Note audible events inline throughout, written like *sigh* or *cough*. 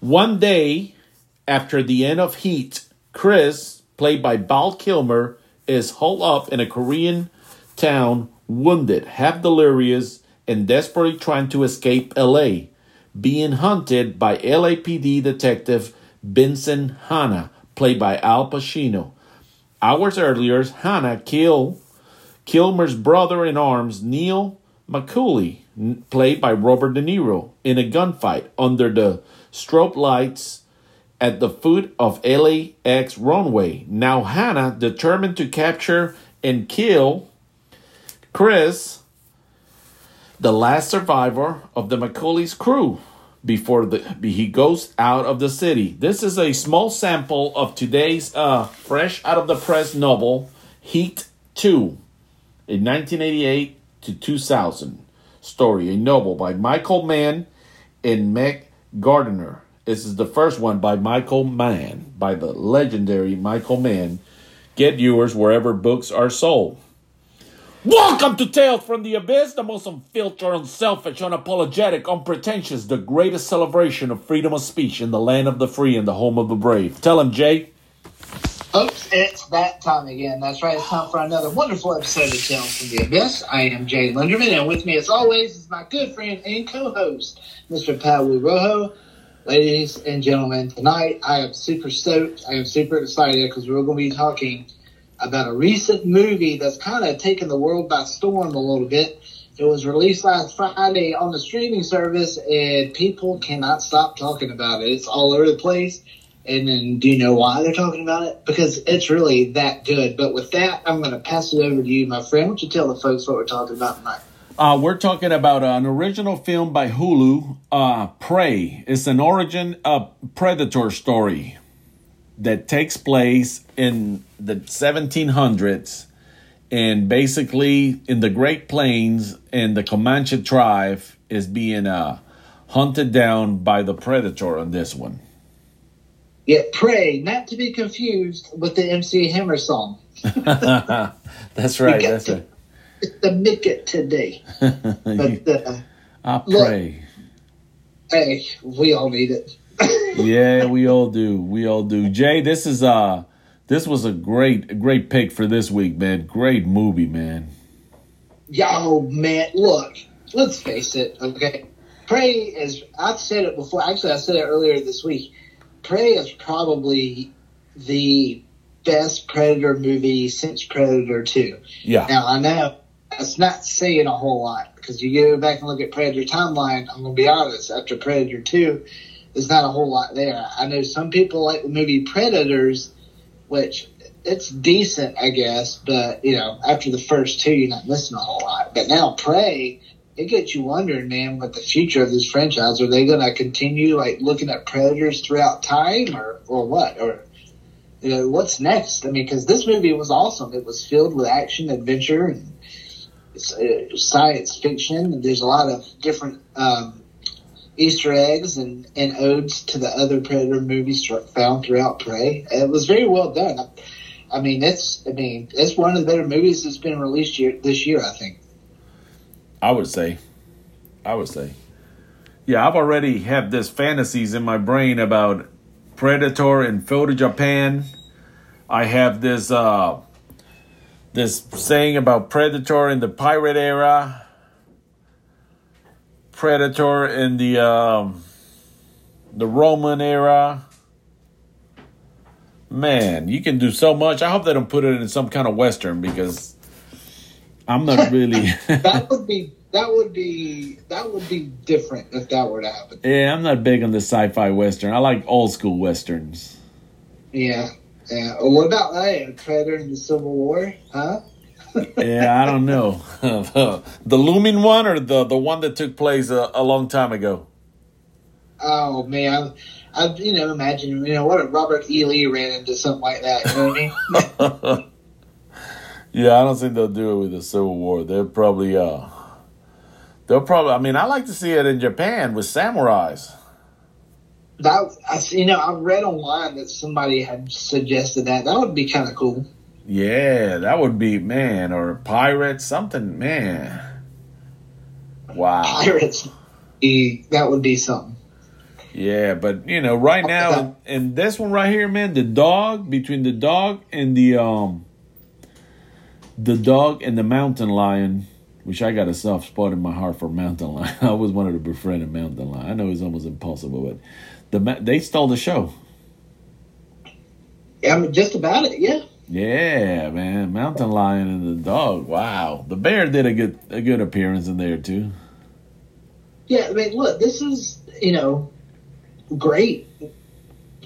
One day after the end of Heat, Chris, played by Val Kilmer, is holed up in a Korean town, wounded, half delirious, and desperately trying to escape LA, being hunted by LAPD detective Vincent Hanna, played by Al Pacino. Hours earlier, Hanna killed Kilmer's brother in arms, Neil McCauley, played by Robert De Niro, in a gunfight under the strobe lights at the foot of LAX runway. Now Hanna, determined to capture and kill Chris, the last survivor of the McCauley's crew, before the, he goes out of the city. This is a small sample of today's uh, fresh out of the press novel, Heat 2, in 1988 to 2000 story, a novel by Michael Mann and Meg Gardiner. This is the first one by Michael Mann, by the legendary Michael Mann. Get yours wherever books are sold. Welcome to Tales from the Abyss, the most unfiltered, unselfish, unapologetic, unpretentious, the greatest celebration of freedom of speech in the land of the free and the home of the brave. Tell him, Jay. Oops, it's that time again. That's right. It's time for another wonderful episode of Tales from the Abyss. I am Jay Linderman, and with me, as always, is my good friend and co-host, Mr. Paul Rojo. Ladies and gentlemen, tonight I am super stoked. I am super excited because we're going to be talking about a recent movie that's kind of taken the world by storm a little bit. It was released last Friday on the streaming service, and people cannot stop talking about it. It's all over the place. And then, do you know why they're talking about it? Because it's really that good. But with that, I'm going to pass it over to you, my friend. Why don't you tell the folks what we're talking about tonight? Uh, we're talking about an original film by Hulu, uh, Prey. It's an origin of predator story that takes place in the 1700s and basically in the Great Plains and the Comanche tribe is being uh, hunted down by the predator on this one. Yeah, pray not to be confused with the MC Hammer song. *laughs* that's right. That's to, right the micket today. *laughs* But uh, I pray. Look, hey, we all need it. *laughs* yeah, we all do. We all do. Jay, this is uh this was a great great pick for this week, man. Great movie, man. Yo, man, look, let's face it, okay. Pray is I've said it before, actually I said it earlier this week. Prey is probably the best Predator movie since Predator 2. Yeah. Now I know that's not saying a whole lot because you go back and look at Predator timeline. I'm gonna be honest. After Predator two, there's not a whole lot there. I know some people like the movie Predators, which it's decent, I guess, but you know, after the first two, you're not missing a whole lot. But now Prey, it gets you wondering, man, what the future of this franchise. Are they gonna continue like looking at Predators throughout time, or or what, or you know, what's next? I mean, because this movie was awesome. It was filled with action, adventure, and uh, science fiction. And There's a lot of different um, Easter eggs and, and odes to the other Predator movies found throughout Prey. It was very well done. I mean, it's I mean, it's one of the better movies that's been released year, this year. I think. I would say, I would say, yeah. I've already have this fantasies in my brain about Predator and feudal Japan. I have this uh, this saying about Predator in the pirate era, Predator in the um, the Roman era. Man, you can do so much. I hope they don't put it in some kind of western because I'm not really. *laughs* that would be that would be that would be different if that were to happen. Yeah, I'm not big on the sci-fi western. I like old school westerns. Yeah, yeah. what about that? Predator in the Civil War, huh? *laughs* yeah, I don't know. *laughs* the looming one or the the one that took place a, a long time ago. Oh man, I, I you know imagine you know what if Robert E. Lee ran into something like that. You know what I mean? Yeah, I don't think they'll do it with the Civil War. They'll probably uh, they'll probably. I mean, I like to see it in Japan with samurais. That I you know I read online that somebody had suggested that that would be kind of cool. Yeah, that would be man or pirates, something man. Wow. Pirates, that would be something. Yeah, but you know, right now, and this one right here, man, the dog between the dog and the um, the dog and the mountain lion, which I got a soft spot in my heart for mountain lion. *laughs* I always wanted to befriend a mountain lion. I know it's almost impossible, but the they stole the show. Yeah, I mean, just about it. Yeah. Yeah, man, mountain lion and the dog. Wow, the bear did a good a good appearance in there too. Yeah, I mean, look, this is you know great,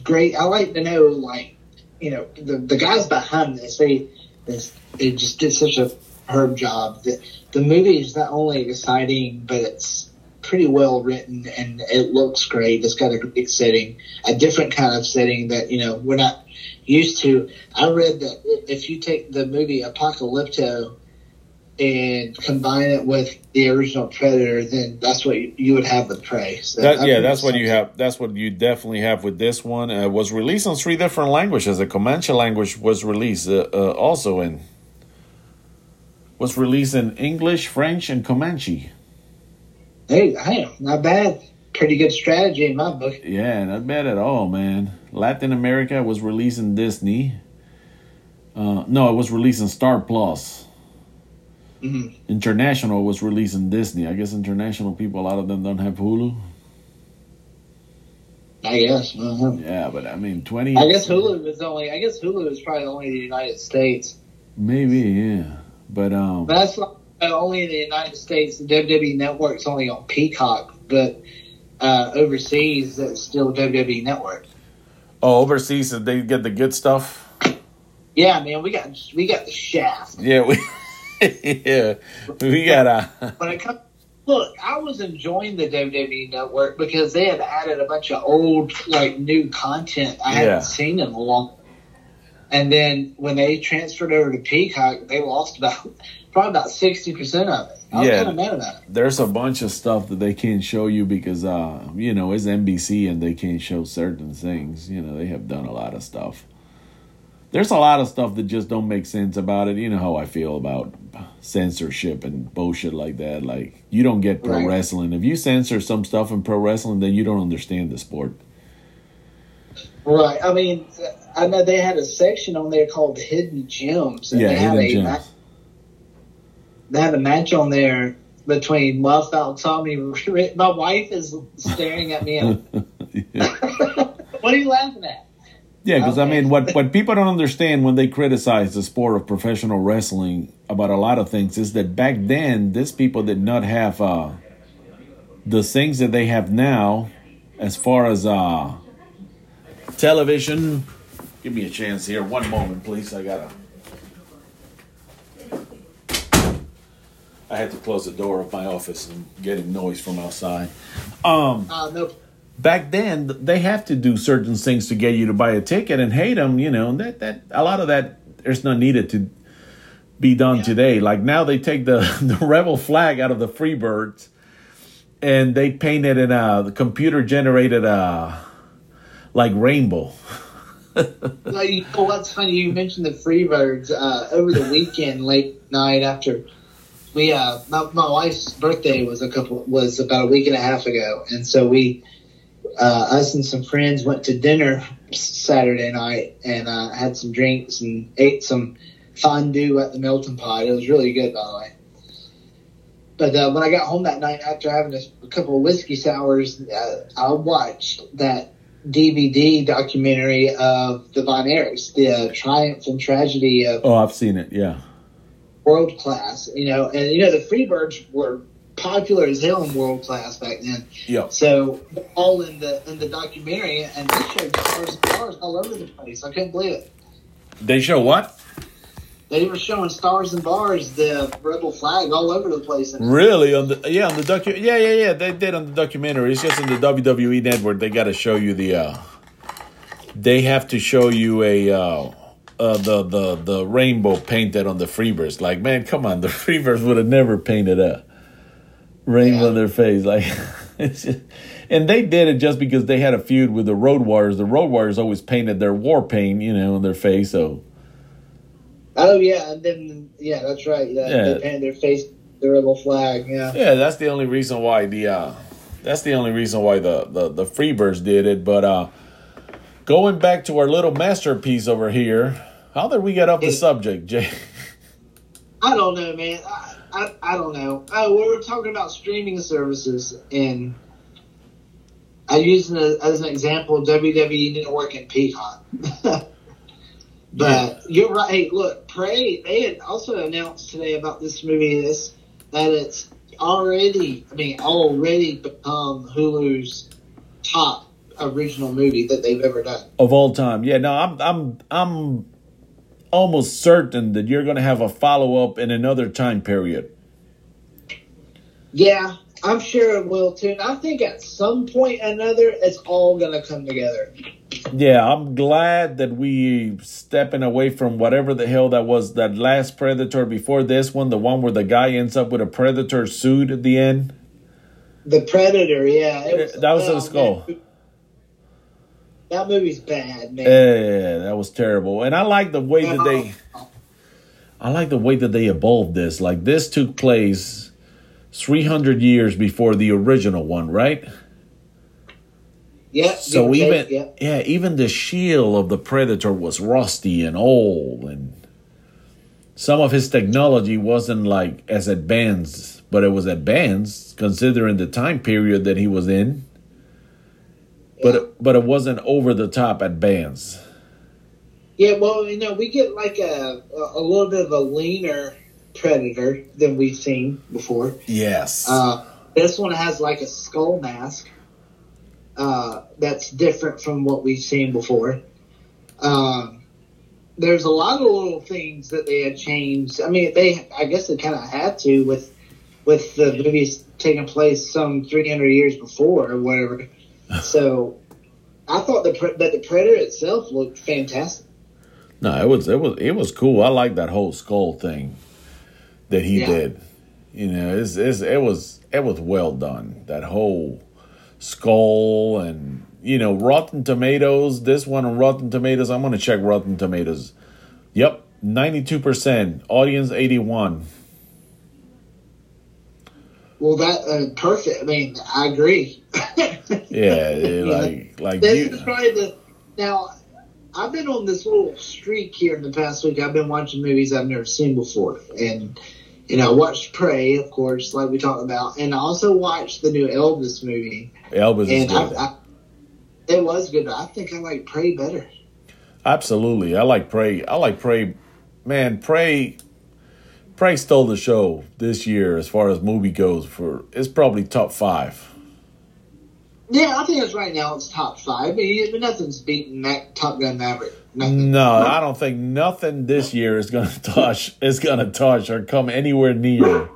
great. I like to know, like, you know, the the guys behind this. They this they just did such a herb job. The the movie is not only exciting, but it's pretty well written and it looks great. It's got a great setting, a different kind of setting that you know we're not used to. I read that if you take the movie Apocalypto and combine it with the original Predator, then that's what you, would have with Prey. So That, yeah, that's what you have. That's what you definitely have with this one. Uh, was released in three different languages. The Comanche language was released uh, uh, also in was released in English, French, and Comanche. Hey, hey, not bad. Pretty good strategy in my book. Yeah, not bad at all, man. Latin America was released in Disney. Uh, no, it was released in Star Plus. Mhm. International was released in Disney. I guess international people, a lot of them don't have Hulu. I guess. uh Yeah, but I mean, twenty. I guess Hulu is only. I guess Hulu is probably only the United States. Maybe, yeah, but um, that's not, uh, only in the United States. The WWE Network's only on Peacock, but uh, overseas it's still WWE Network. oh, overseas they get the good stuff. Yeah, man, we got we got the Shaft. Yeah, we *laughs* yeah we got a. When it comes, look, I was enjoying the WWE Network because they had added a bunch of old, like new content I Yeah. hadn't seen in a long. And then when they transferred over to Peacock, they lost about probably about sixty percent of it. I was Yeah. kind of mad about it. there's a bunch of stuff that they can't show you because uh you know it's NBC and they can't show certain things. You know they have done a lot of stuff. There's a lot of stuff that just don't make sense about it. You know how I feel about censorship and bullshit like that. Like you don't get pro Right. wrestling if you censor some stuff in pro wrestling, then you don't understand the sport. Right. I mean, I know they had a section on there called Hidden Gems. And yeah, they had a gems. they had a match on there between Wildfire Tommy. My wife is staring at me. *laughs* *laughs* what are you laughing at? Yeah, because I mean, what what people don't understand when they criticize the sport of professional wrestling about a lot of things is that back then, these people did not have uh, the things that they have now, as far as uh, television. Give me a chance here. One moment, please. I gotta. I had to close the door of my office and getting noise from outside. Um Uh, no, back then they have to do certain things to get you to buy a ticket and hate them you know that that a lot of that there's not needed to be done Yeah. today like now they take the *laughs* the rebel flag out of the freebirds and they paint it in a the computer generated uh like rainbow *laughs* no, that's funny. You mentioned the Freebirds uh, over the weekend, late night after we. Uh, my, my wife's birthday was a couple was about a week and a half ago, and so we, uh, us and some friends went to dinner Saturday night and uh, had some drinks and ate some fondue at the Melting Pot. It was really good, by the way. But uh, when I got home that night after having a, a couple of whiskey sours, uh, I watched that DVD documentary of the Von Erichs, the uh, triumph and tragedy of oh i've seen it yeah world class. You know, and you know the Freebirds were popular as hell in world class back then. yeah So all in the in the documentary, and they showed stars and bars all over the place. I couldn't believe it. they show what They were showing stars and bars, the rebel flag, all over the place. Really on the yeah on the docu yeah yeah yeah they did on the documentary it's just in the wwe network they got to show you the uh they have to show you a uh uh, the the the rainbow painted on the Freebirds. Like, man, come on, the *laughs* Freebirds would have never painted a rainbow Yeah. on their face. Like, *laughs* it's just, and they did it just because they had a feud with the Road Warriors. The Road Warriors always painted their war paint, you know, on their face. So oh yeah, and then yeah, that's right. Yeah, Yeah. they painted their face the rebel flag. Yeah. yeah, that's the only reason why the uh, That's the only reason why the the the Freebirds did it. But uh, going back to our little masterpiece over here, how did we get off the subject, Jay? *laughs* I don't know, man. I, I, I don't know. Oh, we were talking about streaming services, and I used it as an example WWE Network and Peacock. *laughs* but Yeah. you're right. Hey, look, Prey. They had also announced today about this movie this that it's already, I mean, already become Hulu's top original movie that they've ever done. of all time. Yeah, no, I'm I'm I'm almost certain that you're going to have a follow up in another time period. Yeah, I'm sure it will too. And I think at some point or another, it's all going to come together. Yeah, I'm glad that we stepping away from whatever the hell that was that last Predator before this one, the one where the guy ends up with a Predator suit at the end. The Predator, yeah. It That was oh, a skull. man. That movie's bad, man. Yeah, that was terrible. And I like the way that they I like the way that they evolved this. Like this took place 300 years before the original one, right? yeah, So even yeah. yeah, even the shield of the predator was rusty and old and some of his technology wasn't like as advanced, but it was advanced considering the time period that he was in. But it, but it wasn't over the top advanced. Yeah, well, you know, we get like a a little bit of a leaner Predator than we've seen before. Yes. Uh, this one has like a skull mask uh, that's different from what we've seen before. Um, there's a lot of little things that they had changed. I mean, they I guess they kind of had to with with the movies taking place some 300 years before or whatever. *laughs* So I thought the that the Predator itself looked fantastic. No, it was it was it was cool. I like that whole skull thing that he Yeah. did. You know, it's, it's it was it was well done. That whole skull and you know Rotten Tomatoes. This one on Rotten Tomatoes. I'm gonna check Rotten Tomatoes. Yep, ninety two percent. Audience eighty one. Well, that uh, perfect. I mean, I agree. *laughs* Yeah, it- like like This you. is probably the now. I've been on this little streak here in the past week. I've been watching movies I've never seen before, and you know, I watched Prey, of course, like we talked about, and I also watched the new Elvis movie, Elvis is good. I, I, it was good. But I think I like Prey better. Absolutely. I like Prey. I like Prey. Man, Prey Prey stole the show this year as far as movie goes for it's probably top five. Yeah, I think it's right now. It's top five, but nothing's beating that Top Gun Maverick. Nothing. No, I don't think nothing this year is gonna *laughs* touch is gonna touch or come anywhere near.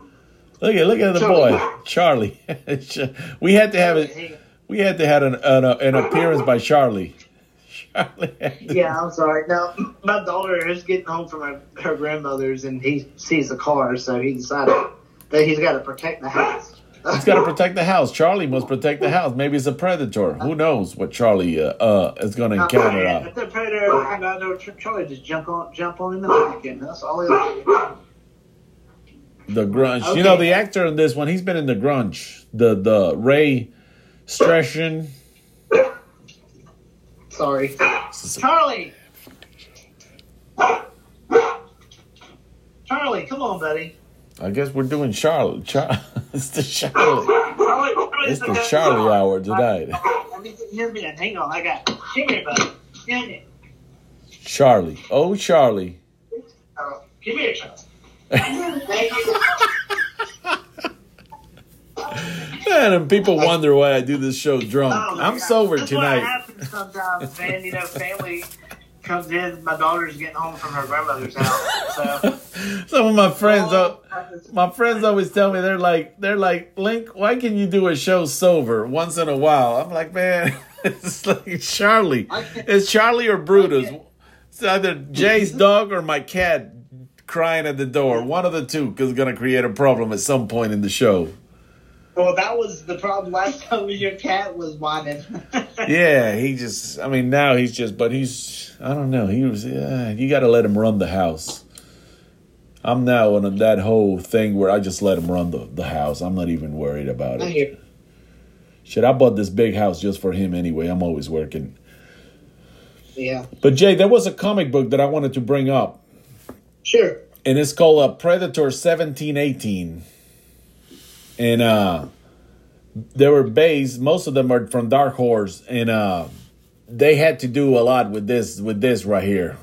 Look at look at the boy, Charlie. *laughs* we had to have it we had to have an an, an appearance by Charlie. *laughs* Charlie to- Yeah, I'm sorry. No, my daughter is getting home from her, her grandmother's, and he sees the car, so he decided that he's got to protect the house. He's got to protect the house. Charlie must protect the house. Maybe it's a predator. Who knows what Charlie uh, uh is going to encounter? out. If the predator, I know Charlie just jump on, jump on in the back, and that's all he. The grunge. You know the actor in this one. He's been in the grunge. The the Ray Strashin. Sorry, Charlie. Charlie, come on, buddy. I guess we're doing Charlie. Char- *laughs* it's the Charlie. Charlie, It's the Charlie hour tonight. Let me hear me. Hang on, I got. Come here, buddy. Charlie. Oh Charlie. Give me a Charlie. Man, and people wonder why I do this show drunk. Oh, I'm yeah. sober That's what tonight. happens sometimes, man. You know, family comes in. My daughter's getting home from her grandmother's house, so *laughs* Some of my friends, Oh, my friends always tell me they're like, they're like, Link, why can you do a show sober once in a while? I'm like, man, *laughs* it's like Charlie. It's Charlie or Brutus. It's either Jay's mm-hmm. dog or my cat crying at the door. One of the two is going to create a problem at some point in the show. Well, that was the problem last time your cat was wanted. *laughs* Yeah, he just, I mean, now he's just, but he's, I don't know. He was, uh, you got to let him run the house. I'm now on that whole thing where I just let him run the, the house. I'm not even worried about I it. hear. Shit, I bought this big house just for him anyway. I'm always working. Yeah. But Jay, there was a comic book that I wanted to bring up, Sure. and it's called uh, Predator 1718. And uh they were based, most of them are from Dark Horse, and uh they had to do a lot with this with this right here.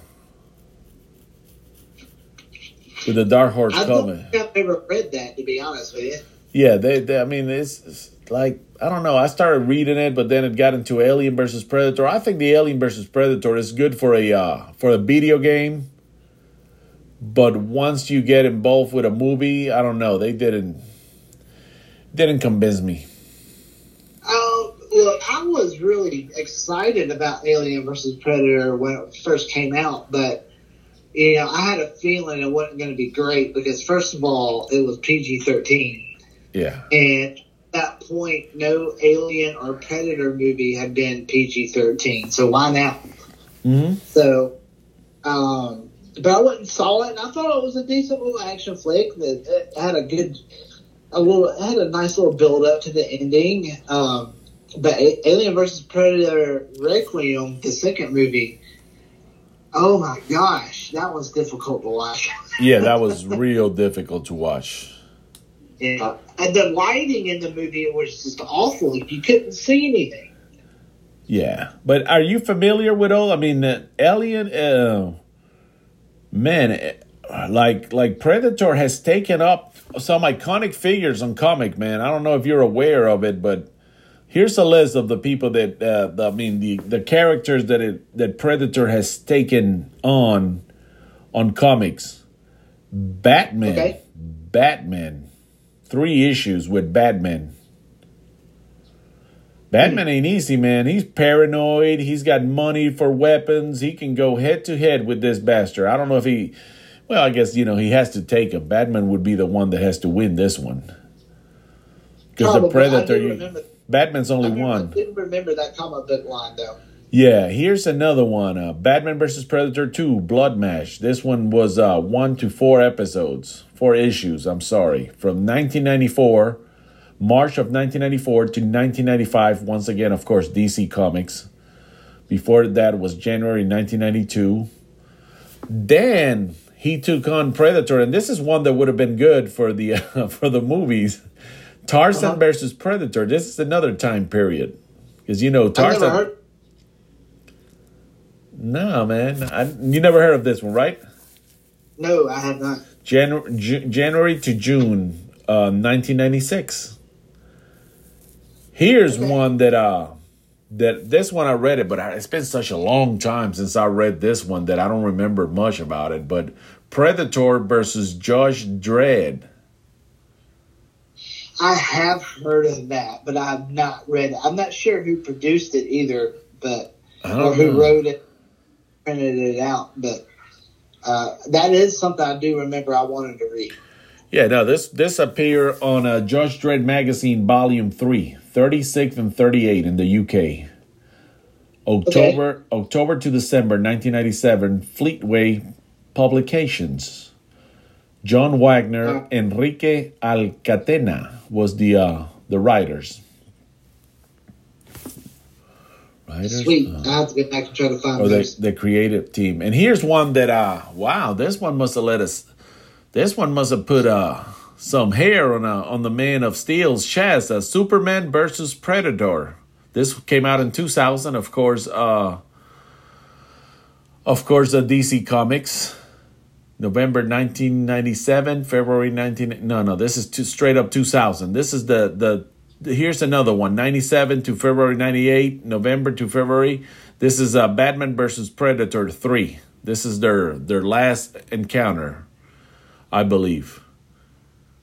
With the Dark Horse I don't I've never read that, to be honest with you. Yeah, they, they I mean, it's, it's like I don't know. I started reading it, but then it got into Alien versus Predator. I think the Alien versus Predator is good for a uh, for a video game, but once you get involved with a movie, I don't know. They didn't didn't convince me. Oh, look, I was really excited about Alien versus Predator when it first came out, but you know, I had a feeling it wasn't going to be great because first of all, it was PG thirteen, Yeah, and at that point, no Alien or Predator movie had been PG thirteen. So why now? hmm So, um, but I went and saw it, and I thought it was a decent little action flick that had a good, a little, it had a nice little build up to the ending. Um, but Alien versus Predator Requiem, the second movie, oh my gosh, that was difficult to watch. *laughs* yeah, that was real difficult to watch. Yeah, and the lighting in the movie was just awful. You couldn't see anything. Yeah, but are you familiar with all? I mean, Alien, uh, man, like like Predator has taken up some iconic figures on comic. Man, I don't know if you're aware of it, but here's a list of the people that uh, the, I mean the the characters that it that Predator has taken on on comics. Batman, Okay. Batman, three issues with Batman. Batman ain't easy, man. He's paranoid. He's got money for weapons. He can go head to head with this bastard. I don't know if he. Well, I guess you know he has to take him. Batman would be the one that has to win this one because the Predator. you- remember- Batman's only I, remember, I one. didn't remember that comic book line though. Yeah, here's another one. Uh, Batman versus Predator 2, Bloodmatch. This one was uh, one to four episodes, four issues, I'm sorry, from 1994, March of 1994 to 1995. Once again, of course, DC Comics. Before that was January 1992. Then he took on Predator, and this is one that would have been good for the uh, *laughs* for the movies. Tarzan Uh-huh. versus Predator. This is another time period because you know Tarzan. heard. No, man. I, you never heard of this one, right? No, I have not. Janu- Ju- January to June, uh, 1996. Here's Okay. one that uh that this one I read it, but it's been such a long time since I read this one that I don't remember much about it. But Predator versus Judge Dredd. I have heard of that, but I have not read it. I'm not sure who produced it either, but or who know. wrote it, printed it out. But uh, that is something I do remember. I wanted to read. Yeah, no, this this appeared on uh, Judge Dredd magazine, volume 3, 36 and 38 in the UK. October October to December 1997, Fleetway Publications. John Wagner. Enrique Alcatena was the uh, the writers. Writers? Sweet. Uh, I have to get back and try to find or the, the creative team. And here's one that uh wow, this one must have let us this one must have put uh some hair on uh, on the man of steel's chest. Uh, Superman versus Predator. This came out in 2000, of course. Uh, of course, the DC Comics. November 1997, February 19 No, no, this is straight up 2000. This is the the here's another one 97 to february 98 november to february this is uh, batman versus predator 3 this is their their last encounter i believe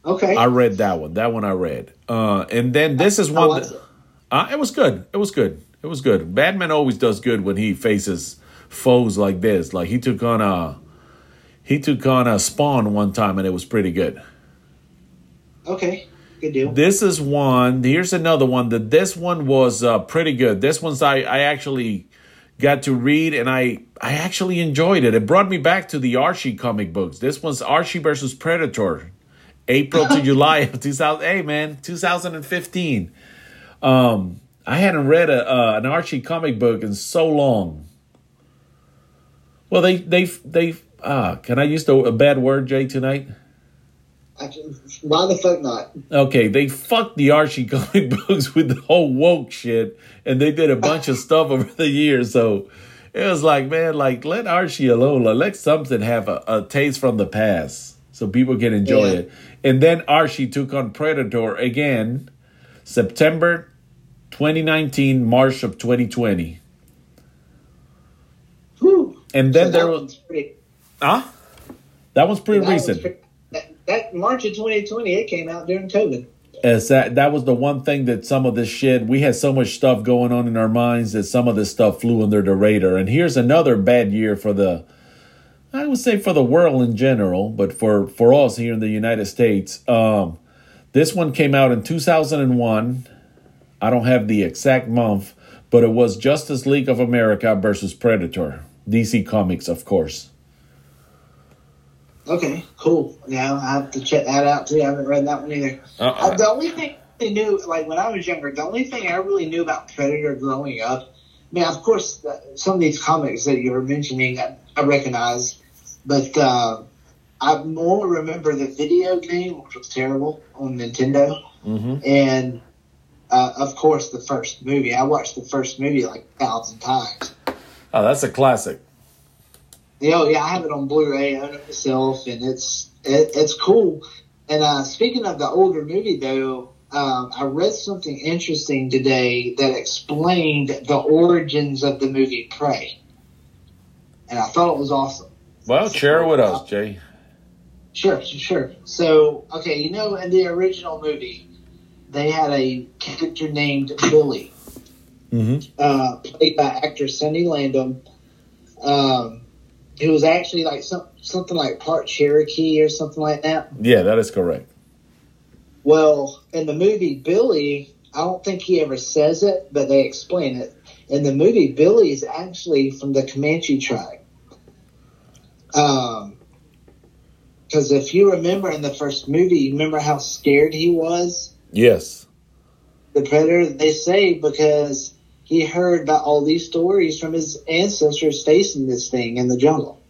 Okay. i read that one that one i read uh, and then this is one was that, it? uh, it was good it was good it was good batman always does good when he faces foes like this like he took on a he took on a spawn one time and it was pretty good okay. Good deal. This is one. Here's another one. That this one was uh, pretty good. This one's I I actually got to read and I I actually enjoyed it. It brought me back to the Archie comic books. This one's Archie versus Predator, April to July of 2000. Hey man, 2015. Um, I hadn't read a uh, an Archie comic book in so long. Well, they they they ah, can I use the, a bad word, Jay, tonight? Can, why the fuck not? Okay, they fucked the Archie *laughs* comic books with the whole woke shit, and they did a bunch of stuff over the years. So it was like, man, like let Archie alone. Like, let something have a, a taste from the past, so people can enjoy Yeah. it. And then Archie took on Predator again, September 2019, March of 2020, Whew. and then So there was pretty- ah, that was pretty that recent. pretty- that, that March of 2020, it came out during COVID. As that that was the one thing that some of this shit we had so much stuff going on in our minds that some of this stuff flew under the radar. And here's another bad year for the I would say for the world in general, but for for us here in the United States. Um, this one came out in 2001. I don't have the exact month, but it was Justice League of America versus Predator. DC Comics, of course. Okay, cool. Yeah, I have to check that out too. I haven't read that one either. Uh, the only thing I knew, like when I was younger, the only thing I really knew about Predator growing up, I mean, of course, uh, some of these comics that you were mentioning, I, I recognize, but uh, I more remember the video game, which was terrible on Nintendo, Mm-hmm. and uh, of course the first movie. I watched the first movie like a thousand times. Oh, that's a classic. Yeah, oh, yeah, I have it on Blu-ray. I own it myself, and it's it, it's cool. And uh, speaking of the older movie, though, um, I read something interesting today that explained the origins of the movie Prey, and I thought it was awesome. Well, share it with us, Jay. Sure, sure. So, okay, you know, in the original movie, they had a character named Billy, Mm-hmm. uh, played by actor Sonny Landham. Um, who was actually like some, something like part Cherokee or something like that. Yeah, that is correct. Well, in the movie Billy, I don't think he ever says it, but they explain it. In the movie, Billy is actually from the Comanche tribe. Um, because if you remember in the first movie, you remember how scared he was, Yes. the predator. They say because he heard about all these stories from his ancestors facing this thing in the jungle,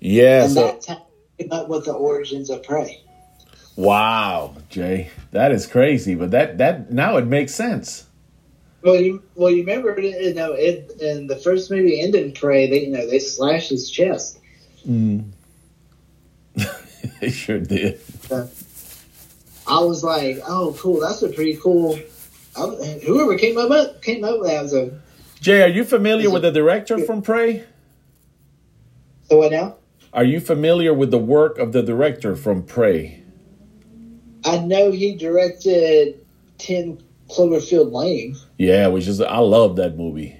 Yeah. and So, that's how he came up with the origins of prey. wow, Jay, that is crazy. But that that now it makes sense. Well, you well you remember you know it, in the first movie ending Prey, they you know they slashed his chest. Mm. *laughs* they sure did. I was like, oh, cool, that's a pretty cool. I, whoever came up with- came up with that was a Jay, are you familiar with the director from Prey? so what now? Are you familiar with the work of the director from Prey? I know he directed Ten Cloverfield Lane. Yeah, which is I love that movie.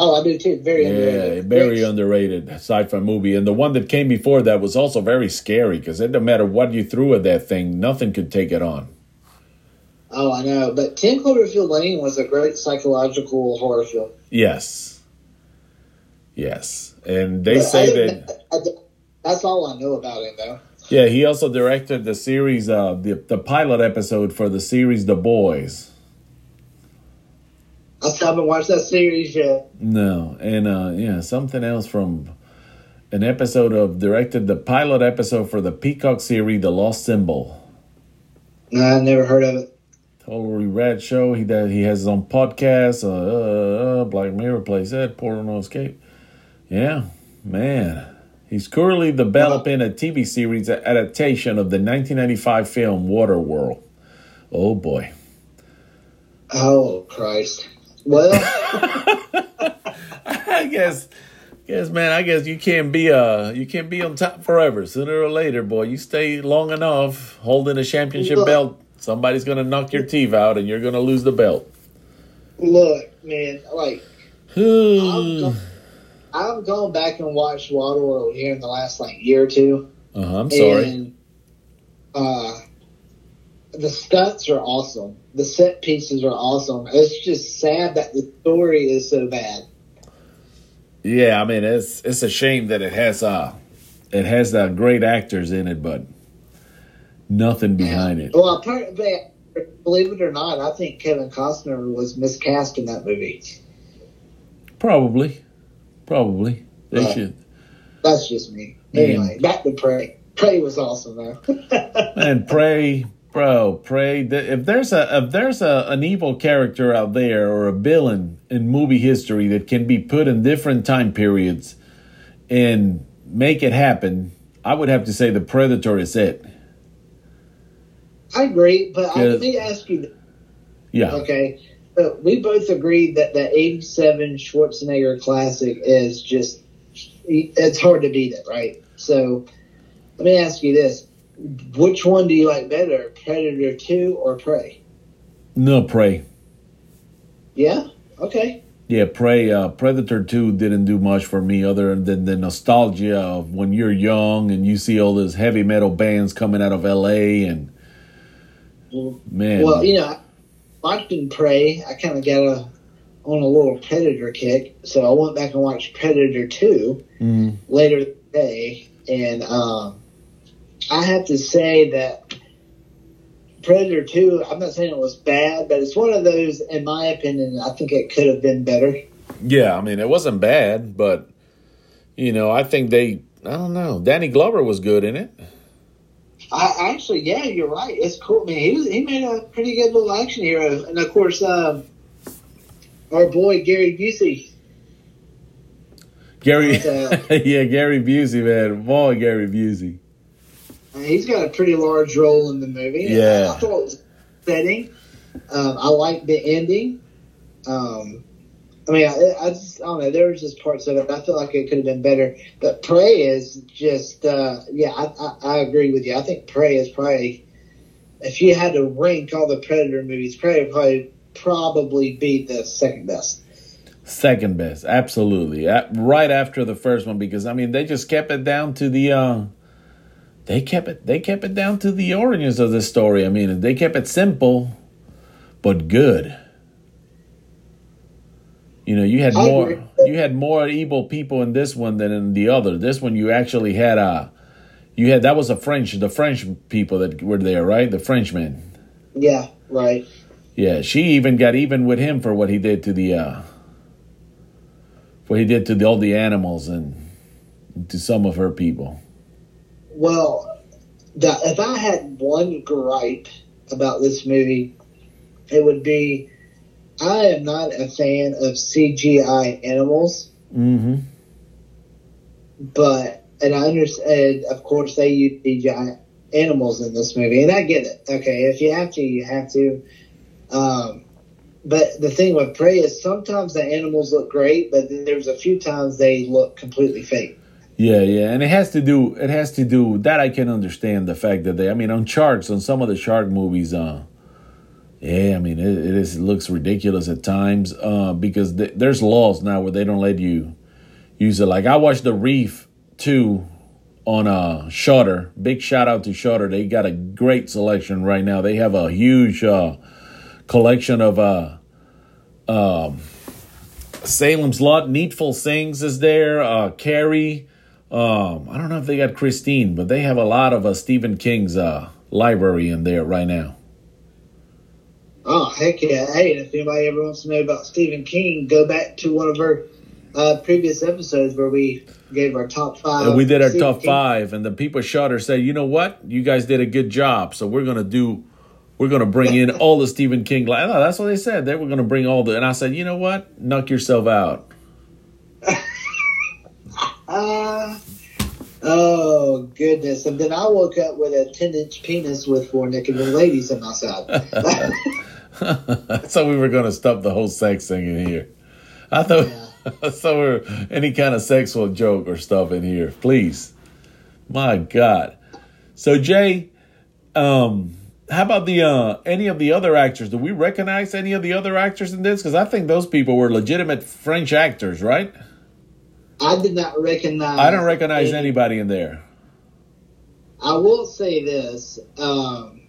Oh, I do too. Very Yeah, underrated. very Great. underrated sci-fi movie, and the one that came before that was also very scary because it no matter what you threw at that thing, nothing could take it on. Oh, I know. But Ten Cloverfield Lane was a great psychological horror film. Yes, yes, and they But say that. I- that's all I know about him, though. Yeah, he also directed the series, uh, the the pilot episode for the series The Boys. I still haven't watched that series yet. No, and uh, yeah, something else from an episode of directed the pilot episode for the Peacock series, The Lost Symbol. No, I never heard of it. Totally rad show. He does. He has his own podcast. Uh, uh, uh, Black Mirror Playtest. Portal No Escape. Yeah, man. He's currently developing a TV series adaptation of the 1995 film Waterworld. Oh boy. Oh Christ! Well, *laughs* I guess, guess, man. I guess you can't be uh you can't be on top forever. Sooner or later, boy, you stay long enough holding a championship Look. belt. Somebody's gonna knock your teeth out, and you're gonna lose the belt. look, man. Like I've, I've gone back and watched Waterworld here in the last like year or two. Uh-huh, I'm sorry. And uh, the stunts are awesome. The set pieces are awesome. It's just sad that the story is so bad. Yeah, I mean it's it's a shame that it has uh it has uh, great actors in it, but nothing behind it. Well, apparently believe it or not, I think Kevin Costner was miscast in that movie. Probably, probably they Right. should. That's just me. Anyway, back to Prey. Prey was awesome though. *laughs* And pray, bro, pray. that If there's a if there's a an evil character out there or a villain in movie history that can be put in different time periods and make it happen, I would have to say the Predator is it. I agree, but I, let me ask you Yeah, Okay. We both agreed that the 87 Schwarzenegger classic is just, it's hard to beat it, right? So let me ask you this. Which one do you like better, Predator 2 or Prey? no pray. Yeah? Okay. Yeah, Prey, uh, Predator 2 didn't do much for me other than the nostalgia of when you're young and you see all those heavy metal bands coming out of LA and man. Well, you know, watching Prey, I kind of got a, on a little Predator kick. So I went back and watched Predator 2. Mhm. later today, and um, I have to say that Predator Two. I'm not saying it was bad, but it's one of those, in my opinion. I think it could have been better. Yeah, I mean, it wasn't bad, but you know, I think they I don't know. Danny Glover was good in it. I actually, yeah, you're right. It's cool, man. He was, he made a pretty good little action hero, and of course, um, our boy Gary Busey. Gary Uh, *laughs* Yeah, Gary Busey, man. Boy, Gary Busey. Uh, He's got a pretty large role in the movie. Yeah. I thought it was setting. Um, I liked the ending. Um, I mean, I, I just I don't know. There was just parts of it I feel like it could have been better. But Prey is just uh, yeah. I, I, I agree with you. I think Prey is probably if you had to rank all the Predator movies, Prey would probably probably be the second best. Second best, absolutely. Right after the first one because I mean, they just kept it down to the uh they kept it they kept it down to the origins of the story. I mean, they kept it simple but good. You know, you had more you had more evil people in this one than in the other. This one you actually had a you had that was a French the French people that were there, right? The Frenchmen. Yeah, right. Yeah, she even got even with him for what he did to the uh what he did to the, all the animals and to some of her people. Well, the, if I had one gripe about this movie, it would be I am not a fan of CGI animals, Mm-hmm. but and I understand, of course, they use CGI animals in this movie, and I get it. Okay, if you have to, you have to. Um, but the thing with Prey is sometimes the animals look great, but then there's a few times they look completely fake. Yeah, yeah, and it has to do it has to do that I can understand the fact that they I mean on sharks on some of the shark movies uh yeah, I mean it, it is it looks ridiculous at times uh because th- there's laws now where they don't let you use it like I watched The Reef 2 on uh Shudder. Big shout out to Shudder. They got a great selection right now. They have a huge uh collection of uh um Salem's Lot, Needful Things is there, uh Carrie um, I don't know if they got Christine, but they have a lot of uh, Stephen King's uh, library in there right now. Oh heck yeah! Hey, if anybody ever wants to know about Stephen King, go back to one of our uh, previous episodes where we gave our top five. And we did our Stephen top King- five, and the people Shudder said, "You know what? You guys did a good job, so we're gonna do, we're gonna bring in *laughs* all the Stephen King." Li- no, that's what they said. They were gonna bring all the, and I said, "You know what? Knock yourself out." *laughs* Uh, oh goodness! And then I woke up with a ten-inch penis with four naked ladies on my side. *laughs* so we were gonna stop the whole sex thing in here. I thought, so *laughs* we're any kind of sexual joke or stuff in here, please. My God. So Jay, um, how about the uh any of the other actors? Do we recognize any of the other actors in this? Because I think those people were legitimate French actors, right? I did not recognize. I don't recognize any- anybody in there. I will say this. Um,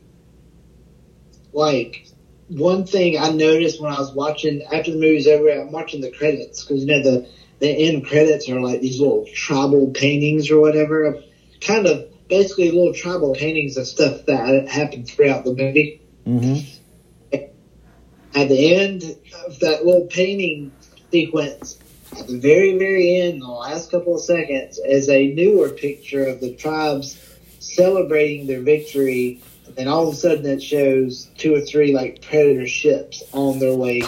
like one thing I noticed when I was watching after the movie's over, I'm watching the credits because you know the the end credits are like these little tribal paintings or whatever, kind of basically little tribal paintings of stuff that happened throughout the movie. Mm-hmm. at the end of that little painting sequence, at the very, very end, the last couple of seconds, is a newer picture of the tribes celebrating their victory. And then all of a sudden, it shows two or three like predator ships on their way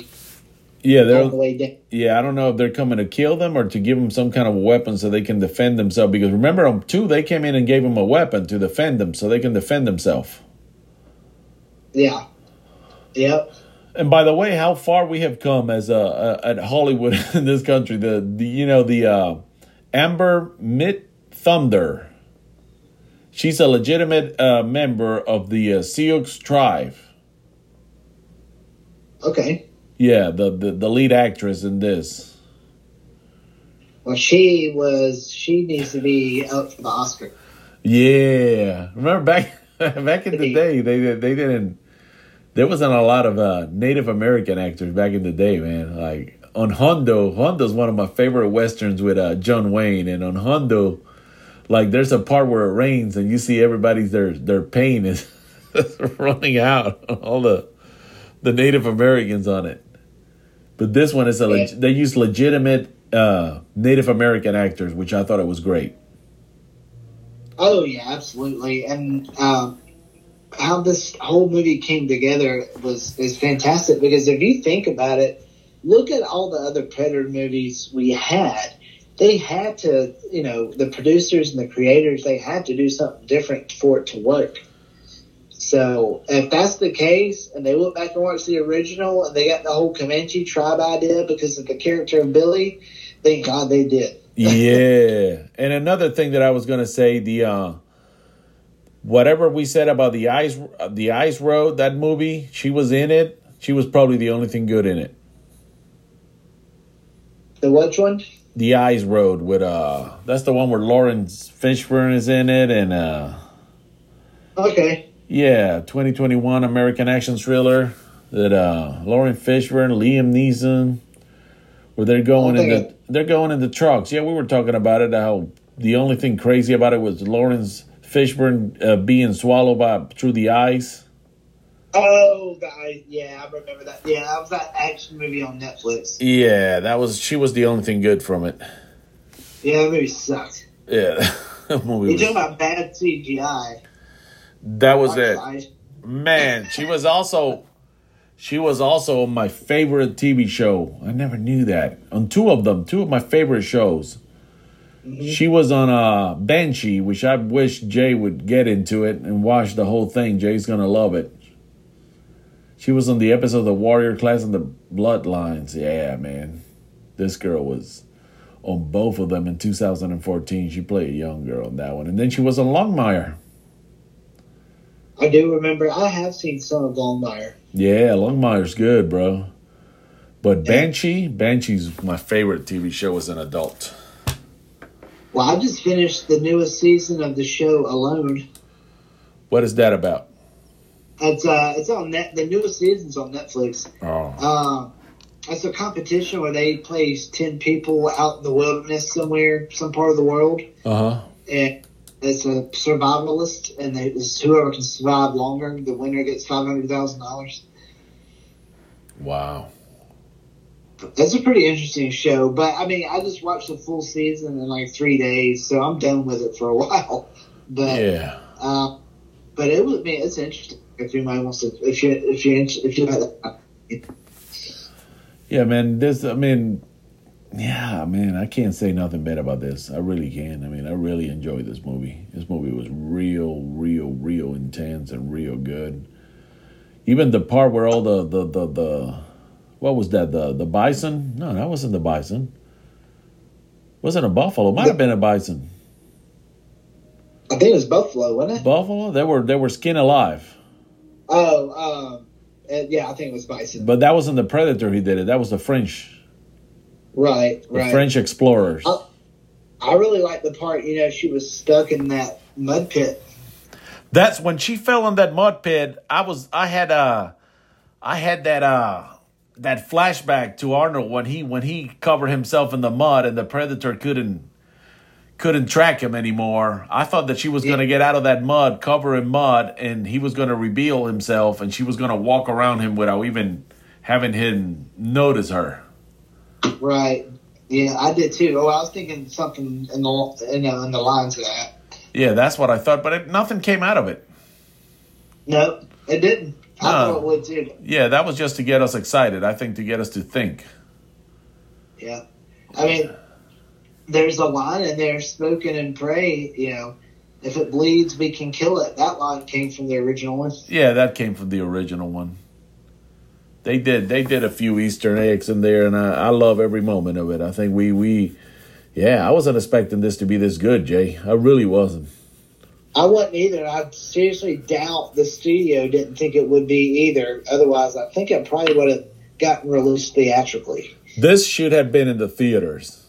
Yeah, they're on the way down. yeah. I don't know if they're coming to kill them or to give them some kind of weapon so they can defend themselves. Because remember, on two they came in and gave them a weapon to defend them, so they can defend themselves. Yeah. Yep. And by the way, how far we have come as uh, at Hollywood *laughs* in this country. The, the you know the uh, Amber Mitt Thunder. She's a legitimate uh, member of the uh, Sioux tribe. Okay. Yeah, the, the the lead actress in this. Well, she was. She needs to be out for the Oscar. Yeah, remember back *laughs* back in the day they they didn't. There wasn't a lot of uh, Native American actors back in the day, man. Like on Hondo, Hondo's one of my favorite westerns with uh, John Wayne, and on Hondo, like there's a part where it rains and you see everybody's their their pain is *laughs* running out on *laughs* all the the Native Americans on it. But this one is a they use legitimate uh, Native American actors, which I thought it was great. Oh yeah, absolutely. And um, how this whole movie came together was is fantastic because if you think about it, look at all the other Predator movies we had. They had to, you know, the producers and the creators, they had to do something different for it to work. So if that's the case, and they went back and watched the original, and they got the whole Comanche tribe idea because of the character of Billy, thank God they did. yeah. And another thing that I was gonna say, the uh whatever we said about the ice the ice road, that movie, she was in it. She was probably the only thing good in it. The which one? The Ice Road with uh that's the one where Laurence Fishburne is in it and uh Okay. yeah, 2021 American action thriller that uh Lauren Fishburne, Liam Neeson where they're going in the they're going in the trucks. Yeah, we were talking about it how the only thing crazy about it was Laurence Fishburne uh, being swallowed by through the ice. Oh, the, I, yeah, I remember that. Yeah, that was that action movie on Netflix. Yeah, that was she was the only thing good from it. Yeah, that movie sucked. Yeah. *laughs* that movie You talking about bad CGI? that was it. Man, she was also she was also on my favorite TV show. I never knew that. On two of them, two of my favorite shows. She was on uh Banshee, which I wish Jay would get into it and watch the whole thing. Jay's gonna love it. She was on the episode of the Warrior Class and the Bloodlines. Yeah, man. This girl was on both of them in 2014. She played a young girl in that one. And then she was on Longmire. I do remember. I have seen some of Longmire. Yeah, Longmire's good, bro. But Banshee, Banshee's my favorite TV show as an adult. Well, I just finished the newest season of the show Alone. What is that about? It's uh, it's on net. The newest season's on Netflix. Oh, Um, it's a competition where they place ten people out in the wilderness somewhere, some part of the world, uh huh. and it's a survivalist, and they, it's whoever can survive longer, the winner gets five hundred thousand dollars. Wow. That's a pretty interesting show, but I mean, I just watched the full season in like three days, so I'm done with it for a *laughs* while. But Yeah. uh, but it would be it's interesting if anybody wants to if you if you if you like Yeah, man. This, I mean, yeah, man. I can't say nothing bad about this. I really can. I mean, I really enjoyed this movie. This movie was real, real, real intense and real good. Even the part where all the the the, the what was that the the bison? No, that wasn't the bison. Wasn't a buffalo. Might have been a bison. I think it was Buffalo, wasn't it? Buffalo. They were they were skin alive. Oh, um, uh, yeah, I think it was Bison. But that wasn't the Predator who did it. That was the French, Right, the right. French explorers. Oh. I really like the part, you know, she was stuck in that mud pit. That's when she fell in that mud pit. I was I had uh I had that uh that flashback to Arnold when he when he covered himself in the mud and the predator couldn't couldn't track him anymore. I thought that she was going to get out of that mud, cover in mud and he was going to reveal himself and she was going to walk around him without even having him notice her. Right. Yeah, I did too. Oh, I was thinking something in the in, uh, in the lines of that. Yeah, that's what I thought, but it, nothing came out of it. No, it didn't. I No. thought it would too. Yeah, that was just to get us excited. I think to get us to think. Yeah. I mean, there's a line in there, spoken and pray, you know, if it bleeds, we can kill it. That line came from the original one. Yeah, that came from the original one. They did. They did a few Eastern eggs in there, and I, I love every moment of it. I think we we, yeah, I wasn't expecting this to be this good, Jay. I really wasn't. I wasn't either. I seriously doubt the studio didn't think it would be either. Otherwise, I think it probably would have gotten released theatrically. This should have been in the theaters.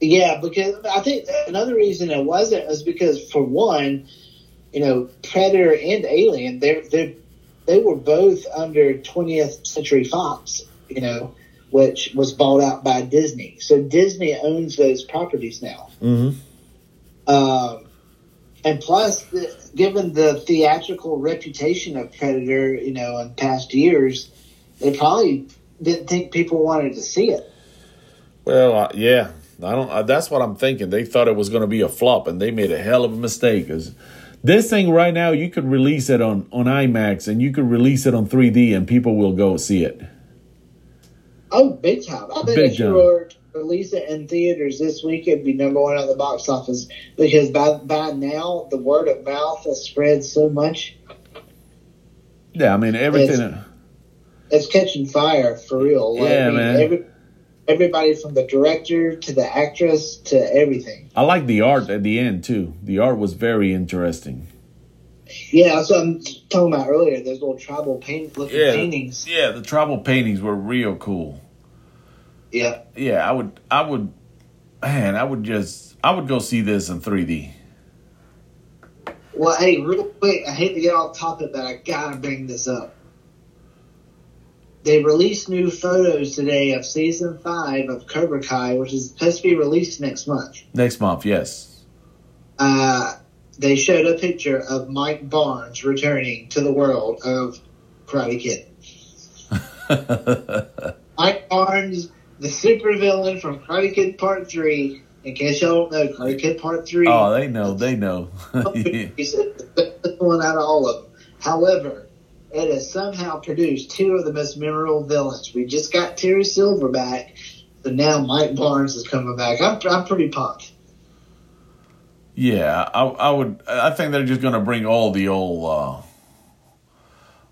Yeah, because I think another reason it wasn't is because for one, you know, Predator and Alien, they they they were both under 20th Century Fox, you know, which was bought out by Disney. So Disney owns those properties now. Mm-hmm. Um, and plus, the, given the theatrical reputation of Predator, you know, in past years, they probably didn't think people wanted to see it. Well, uh, yeah, I don't. Uh, that's what I'm thinking. They thought it was going to be a flop, and they made a hell of a mistake. Cause this thing right now, you could release it on on IMAX, and you could release it on 3D, and people will go see it. Oh, big time! I think Big if you time. were to release it in theaters this week, it'd be number one at the box office because by by now the word of mouth has spread so much. Yeah, I mean everything. It's catching fire for real. Like, Yeah, I mean, man. Every, everybody from the director to the actress to everything. I like the art at the end too. The art was very interesting. Yeah, that's what I'm talking about earlier. Those little tribal paint looking Yeah, paintings. yeah. The tribal paintings were real cool. Yeah. Yeah, I would, I would, man, I would just, I would go see this in 3D. Well, hey, real quick, I hate to get off topic, but I gotta bring this up. They released new photos today of season five of Cobra Kai, which is supposed to be released next month. Next month, yes. Uh, they showed a picture of Mike Barnes returning to the world of Karate Kid. *laughs* Mike Barnes, the supervillain from Karate Kid Part 3. In case y'all don't know, Karate Kid Part 3 oh, they know, they know. *laughs* *laughs* He's the best one out of all of them. However, it has somehow produced two of the most memorable villains. We just got Terry Silver back, so now Mike Barnes is coming back. I'm, I'm pretty pumped. Yeah, I, I would. I think they're just gonna bring all the old, uh,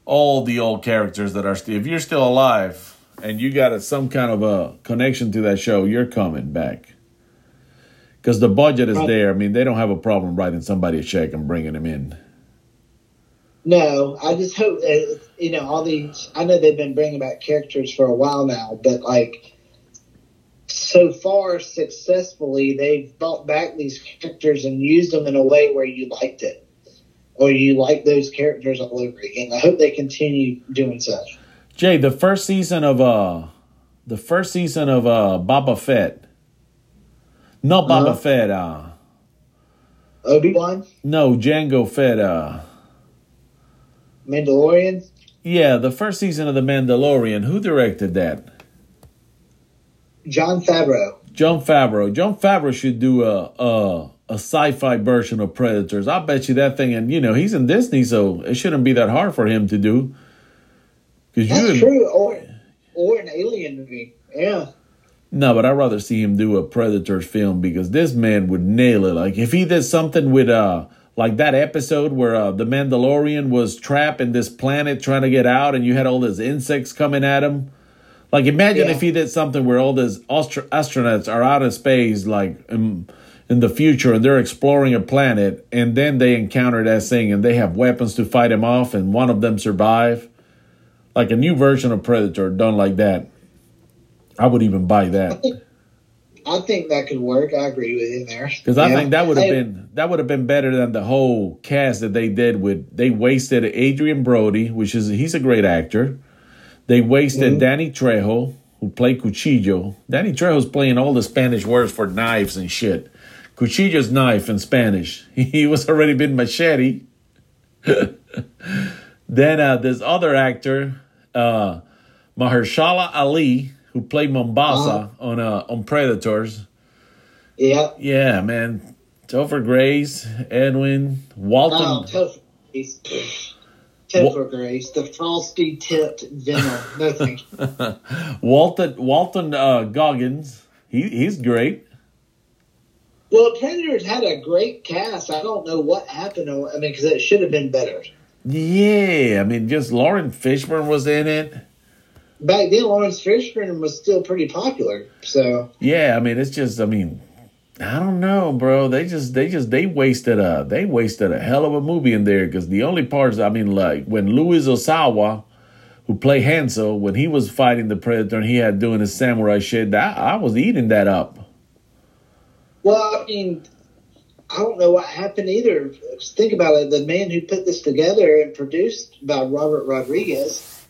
all the old characters that are still. If you're still alive and you got a, some kind of a connection to that show, you're coming back. Because the budget is there. I mean, they don't have a problem writing somebody a check and bringing them in. No, I just hope that, you know, all these, I know they've been bringing back characters for a while now, but like, so far successfully, they've brought back these characters and used them in a way where you liked it. Or you like those characters all over again. I hope they continue doing such. Jay, the first season of uh, the first season of uh, Boba Fett. Not Boba Uh-huh. Fett. Uh, Obi Wan, no, Jango Fett. Uh, Mandalorian, yeah, the first season of The Mandalorian. Who directed that? Jon Favreau. Jon Favreau. Jon Favreau should do a a, a sci-fi version of Predators. I bet you that thing. And you know he's in Disney, so it shouldn't be that hard for him to do. Because That's you true. Or or an alien movie. Yeah. no, but I'd rather see him do a Predator film because this man would nail it. Like if he did something with uh like that episode where uh, the Mandalorian was trapped in this planet trying to get out, and you had all these insects coming at him. Like imagine Yeah. if he did something where all these astro- astronauts are out in space, like in, in the future, and they're exploring a planet, and then they encounter that thing, and they have weapons to fight him off, and one of them survive. Like a new version of Predator done like that. I would even buy that I think that could work. I agree with you there. because I Yeah. think that would have been that would have been better than the whole cast that they did with. They wasted Adrien Brody, which is he's a great actor. They wasted mm-hmm. Danny Trejo, who played Cuchillo. Danny Trejo's playing all the Spanish words for knives and shit. Cuchillo's knife in Spanish. *laughs* He was already been machete. *laughs* then uh, this other actor, uh, Mahershala Ali, who played Mombasa Uh-huh. on uh, on Predators. Yeah. Yeah, man. Topher Grace, Edwin, Walton. Oh, Topher Grace. Topher Grace, the frosty tipped venom. No thank you. *laughs* Walton Walton uh, Goggins. He he's great. Well, Predators had a great cast. I don't know what happened. I mean, because it should have been better. Yeah, I mean, just Lauren Fishburne was in it. Back then, Laurence Fishburne was still pretty popular. So, Yeah, I mean, it's just, I mean, I don't know, bro. They just, they just, they wasted a, they wasted a hell of a movie in there because the only parts, I mean, like when Louis Ozawa, who played Hansel, when he was fighting the Predator and he had doing his samurai shit, I, I was eating that up. well, I mean, I don't know what happened either. Think about it. The man who put this together and produced by Robert Rodriguez,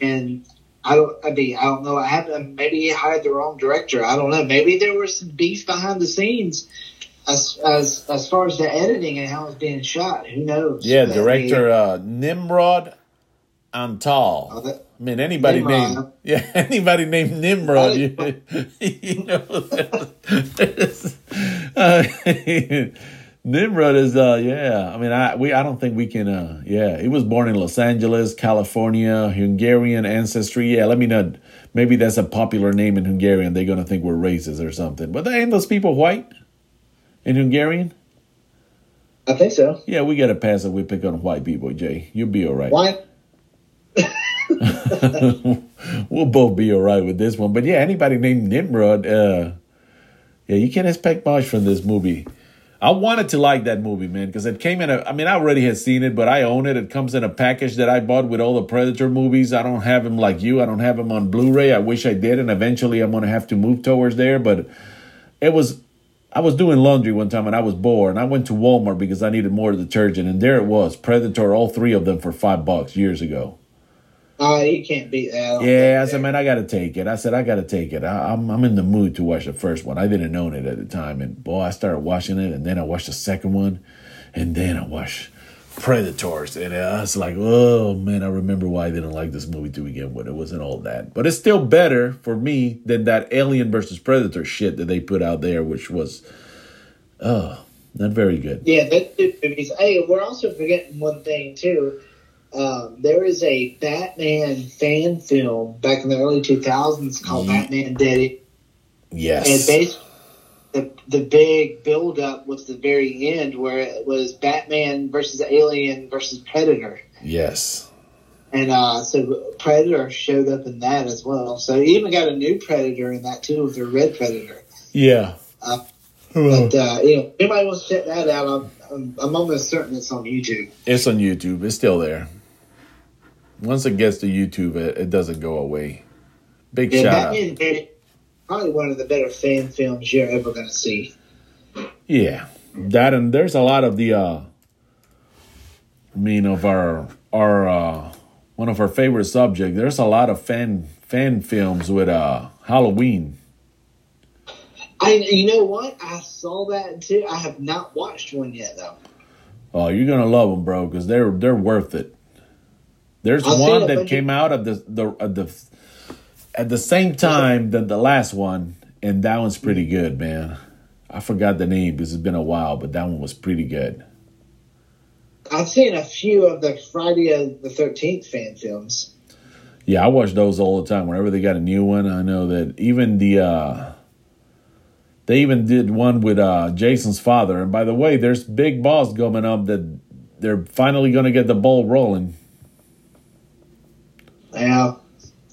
and I don't. I mean, I don't know what happened. Maybe he hired the wrong director. I don't know. Maybe there was some beef behind the scenes. As, as as far as the editing and how it's being shot, who knows? Yeah, I mean, director uh, Nimrod Antal. oh, that- I mean, anybody Nimrod. named yeah, *laughs* anybody named Nimrod, you, *laughs* you know, *laughs* uh, *laughs* Nimrod is uh, yeah. I mean, I we I don't think we can. Uh, yeah, he was born in Los Angeles, California, Hungarian ancestry. Yeah, let me know. Maybe that's a popular name in Hungarian. They're gonna think we're racist or something. But ain't those people white in Hungarian? I think so. Yeah, we got to pass it. We pick on white people, Jay. You'll be all right. Why? *laughs* *laughs* we'll both be all right with this one. But yeah, anybody named Nimrod, uh, yeah, you can't expect much from this movie. I wanted to like that movie, man, because it came in a. I mean, I already had seen it, but I own it. It comes in a package that I bought with all the Predator movies. I don't have them like you. I don't have them on Blu-ray. I wish I did, and eventually I'm gonna have to move towards there. But it was. I was doing laundry one time and I was bored, and I went to Walmart because I needed more detergent, and there it was, Predator, all three of them for five bucks years ago. Oh, you can't beat that. I Yeah, I said, man, I got to take it. I said, I got to take it. I, I'm I'm in the mood to watch the first one. I didn't own it at the time, and boy, I started watching it, and then I watched the second one, and then I watched Predators, and I was like, oh man, I remember why I didn't like this movie to begin with. It wasn't all that, but it's still better for me than that Alien versus Predator shit that they put out there, which was, oh, not very good. Yeah, that's two movies. Hey, we're also forgetting one thing too. Um, there is a Batman fan film back in the early 2000s called Ye- Batman Dead. and Yes, And basically, the the big build up was the very end where it was Batman versus Alien versus Predator, yes, and uh, so Predator showed up in that as well. So you even got a new Predator in that too with the Red Predator. yeah. Uh. But uh, you know, anybody wants to check that out, I'm, I'm, I'm almost certain it's on YouTube. It's on YouTube. It's still there. Once it gets to YouTube, it, it doesn't go away. Big Yeah, shout out. Probably one of the better fan films you're ever going to see. Yeah, that and there's a lot of the. uh I mean, of our our uh one of our favorite subject. There's a lot of fan fan films with uh Halloween. I, you know what? I saw that too. I have not watched one yet though. Oh, you're gonna love them, bro, because they're they're worth it. There's I've one that came out at the the at the at the same time than the last one, and that one's pretty good, man. I forgot the name because it's been a while, but that one was pretty good. I've seen a few of the Friday the Thirteenth fan films. Yeah, I watch those all the time. Whenever they got a new one, I know that even the uh they even did one with uh Jason's father. And by the way, there's big boss coming up that they're finally gonna get the ball rolling. Yeah,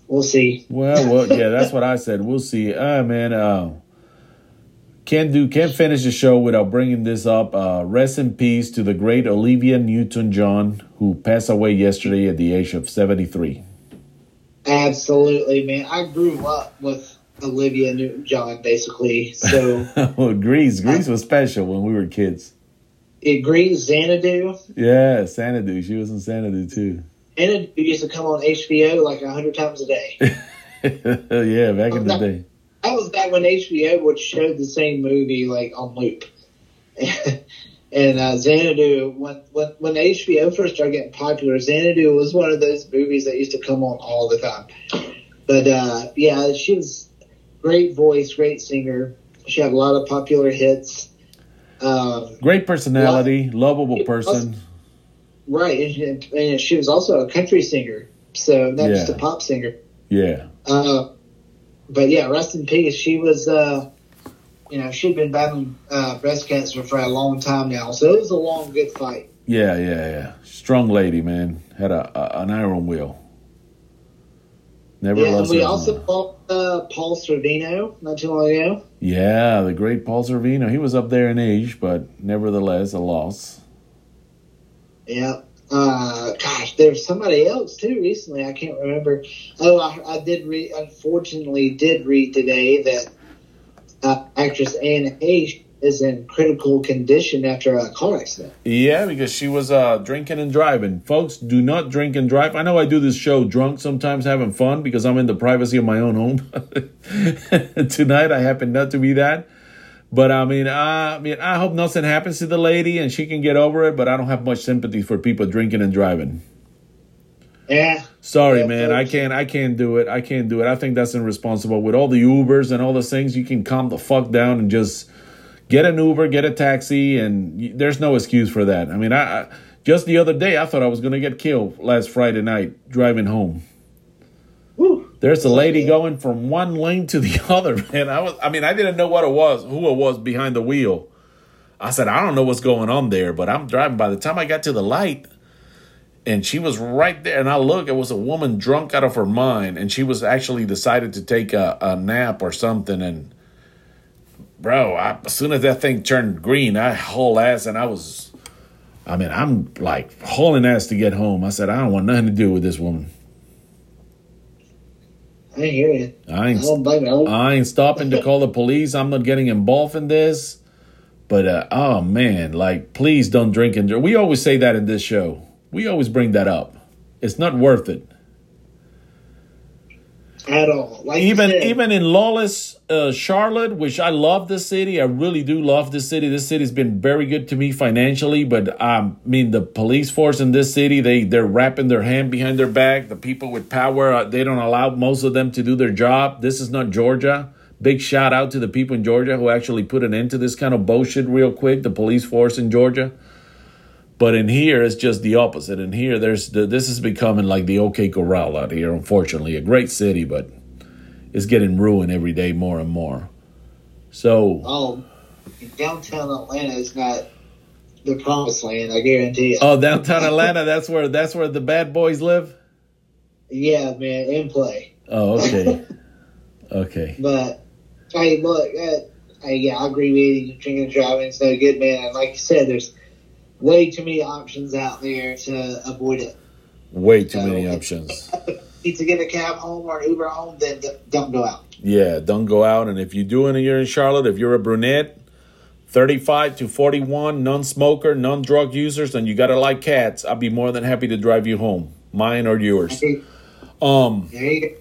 we'll see. Well, well, *laughs* yeah, that's what I said. We'll see. Ah, man, uh, can't do, can't finish the show without bringing this up. Uh, rest in peace to the great Olivia Newton-John, who passed away yesterday at the age of seventy-three. Absolutely, man. I grew up with Olivia Newton-John, basically. So *laughs* well, Grease, Grease was special when we were kids. it agrees Xanadu. Yeah, Xanadu. She was in Xanadu too. Xanadu used to come on HBO like a hundred times a day. *laughs* yeah, back in the day. That was back when HBO would show the same movie like on loop. *laughs* And uh, Xanadu, when, when when HBO first started getting popular, Xanadu was one of those movies that used to come on all the time. But uh, yeah, she was great voice, great singer. She had a lot of popular hits. Um, Great personality, lovable person. Right, and she, and she was also a country singer, so not just a pop singer. Yeah. Uh, but yeah, rest in peace. She was, uh, you know, she'd been battling uh, breast cancer for a long time now, so it was a long, good fight. Yeah, yeah, yeah. Strong lady, man. Had a, a an iron will. Never Yeah, lost we also fought uh, Paul Sorvino not too long ago. Yeah, the great Paul Sorvino. He was up there in age, but nevertheless a loss. Yeah. Uh, gosh, there was somebody else too recently. I can't remember. Oh, I, I did read. Unfortunately, did read today that uh, actress Anne Heche is in critical condition after a car accident. Yeah, because she was uh, drinking and driving. Folks, do not drink and drive. I know I do this show drunk, sometimes having fun because I'm in the privacy of my own home. *laughs* Tonight, I happen not to be that. But I mean, I, I mean, I hope nothing happens to the lady and she can get over it. But I don't have much sympathy for people drinking and driving. Yeah. Sorry, Yeah, man. I can't. I can't do it. I can't do it. I think that's irresponsible. With all the Ubers and all those things, you can calm the fuck down and just get an Uber, get a taxi, and there's no excuse for that. I mean, I, I just the other day I thought I was gonna get killed last Friday night driving home. Woo. There's a lady going from one lane to the *laughs* other, man. I was. I mean, I didn't know what it was, who it was behind the wheel. I said, I don't know what's going on there, but I'm driving. By the time I got to the light, and she was right there, and I look, it was a woman drunk out of her mind, and she was actually decided to take a, a nap or something. And bro, I, as soon as that thing turned green, I hauled ass, and I was. I mean, I'm like hauling ass to get home. I said, I don't want nothing to do with this woman. I hear you. I I ain't don't blame you. I ain't stopping to call the police. I'm not getting involved in this. But uh, oh man, like please don't drink and drive. We always say that in this show. We always bring that up. It's not worth it. At all. Like Even said, even in lawless uh, Charlotte, which I love the city. I really do love this city. This city's been very good to me financially. But um, I mean, the police force in this city they they're wrapping their hand behind their back. The people with power uh, they don't allow most of them to do their job. This is not Georgia. Big shout out to the people in Georgia who actually put an end to this kind of bullshit real quick. The police force in Georgia. But in here, it's just the opposite. In here, there's the, this is becoming like the OK Corral out here. Unfortunately, a great city, but it's getting ruined every day more and more. So, oh, downtown Atlanta is not the promised land. I guarantee it. oh, downtown Atlanta, that's where that's where the bad boys live. yeah, man, in play. Oh, okay, *laughs* okay. But hey, look, uh, hey, yeah, I agree with you. Drinking and driving is no good, man. And like you said, there's way too many options out there to avoid it. Way too many options. Need to get a cab home or an Uber home, then don't go out. Yeah, don't go out. And if you do and you're in Charlotte, if you're a brunette, 35 to 41, non smoker, non drug users, and you got to like cats, I'll be more than happy to drive you home, mine or yours. Um, there you go.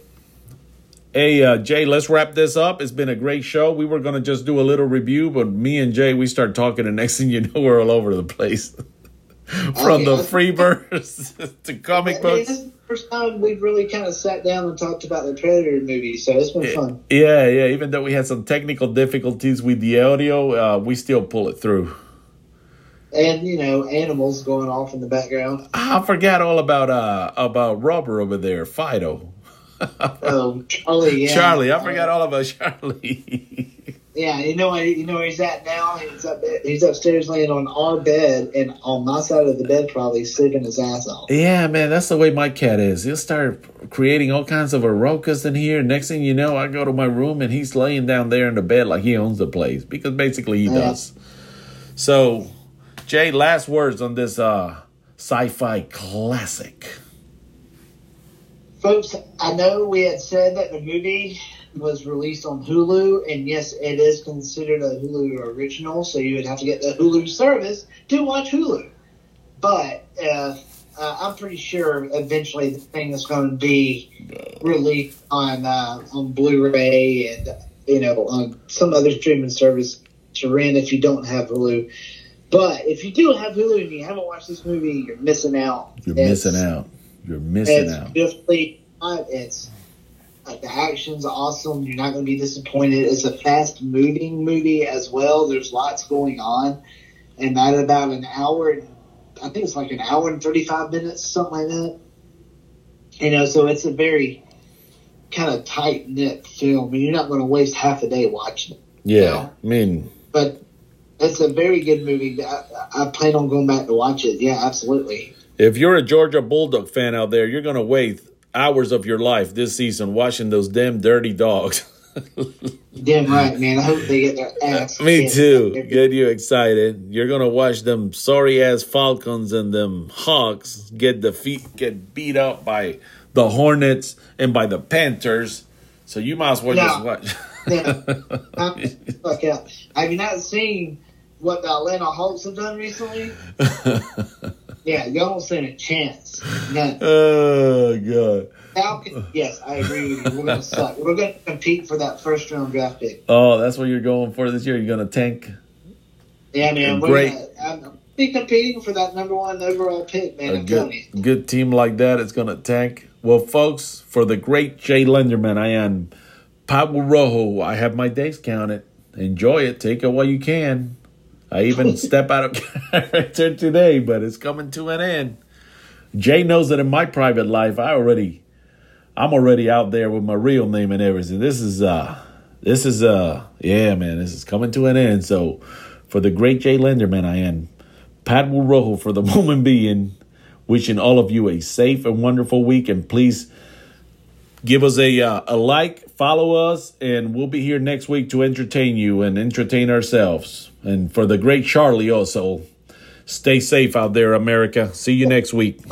Hey, uh, Jay, let's wrap this up. It's been a great show. We were going to just do a little review, but me and Jay, we start talking, and next thing you know, we're all over the place. *laughs* From the yeah. Freebirds *laughs* to comic books. this is the first time we've really kind of sat down and talked about the Predator movie, so it's been fun. Yeah, yeah. Even though we had some technical difficulties with the audio, uh, we still pull it through. And you know, animals going off in the background. I forgot all about uh about Robert over there, Fido. Oh, *laughs* Charlie, yeah, Charlie, I forgot all about Charlie. *laughs* Yeah, you know, where- you know where he's at now. He's up, he's upstairs laying on our bed, and on my side of the bed, probably sleeping his ass off. Yeah, man, that's the way my cat is. He'll start creating all kinds of arokas in here. Next thing you know, I go to my room and he's laying down there in the bed like he owns the place because basically he Yeah. does. So, Jay, last words on this uh sci-fi classic. Folks, I know we had said that the movie was released on Hulu, and yes, it is considered a Hulu original, so you would have to get the Hulu service to watch Hulu. But uh, uh, I'm pretty sure eventually the thing is going to be released on uh, on Blu-ray and you know on some other streaming service to rent if you don't have Hulu. But if you do have Hulu and you haven't watched this movie, you're missing out. You're It's- missing out. You're missing out. It's out. beautifully shot. It's like the action's awesome. You're not going to be disappointed. It's a fast moving movie as well. There's lots going on, and at about an hour, I think it's like an hour and thirty five minutes, something like that. You know, so it's a very kind of tight knit film, and you're not going to waste half a day watching it. Yeah, I mean, But it's a very good movie. I, I plan on going back to watch it. Yeah, absolutely. If you're a Georgia Bulldog fan out there, you're gonna waste hours of your life this season watching those damn dirty dogs. *laughs* Damn right, man. I hope they get their ass. Me too. Get you excited. You're gonna watch them sorry ass Falcons and them Hawks get defeat get beat up by the Hornets and by the Panthers. So you might as well just watch. Yeah. *laughs* Fuck out. Have you not seen what the Atlanta Hawks have done recently? *laughs* Yeah, y'all don't stand a chance. None. *laughs* oh god. Falcons, yes, I agree with you. We're gonna suck. We're gonna compete for that first round draft pick. Oh, that's what you're going for this year. You're gonna tank Yeah, man. We're Great. Gonna, I'm, be competing for that number one overall pick, man. a I'm telling good you. good team like that. It's gonna tank. Well, folks, for the great Jay Lenderman, I am Pablo Rojo. I have my days counted. Enjoy it. Take it while you can. I even *laughs* step out of *laughs* character today, but it's coming to an end. Jay knows that in my private life, I already, I'm already out there with my real name and everything. This is, uh, this is, uh, yeah, man, this is coming to an end. So, for the great Jay Lenderman, I am Pat Rojo for the *laughs* moment being, wishing all of you a safe and wonderful week. And please give us a uh, a like, follow us, and we'll be here next week to entertain you and entertain ourselves. And for the great Charlie, also, stay safe out there, America. See you next week. *laughs*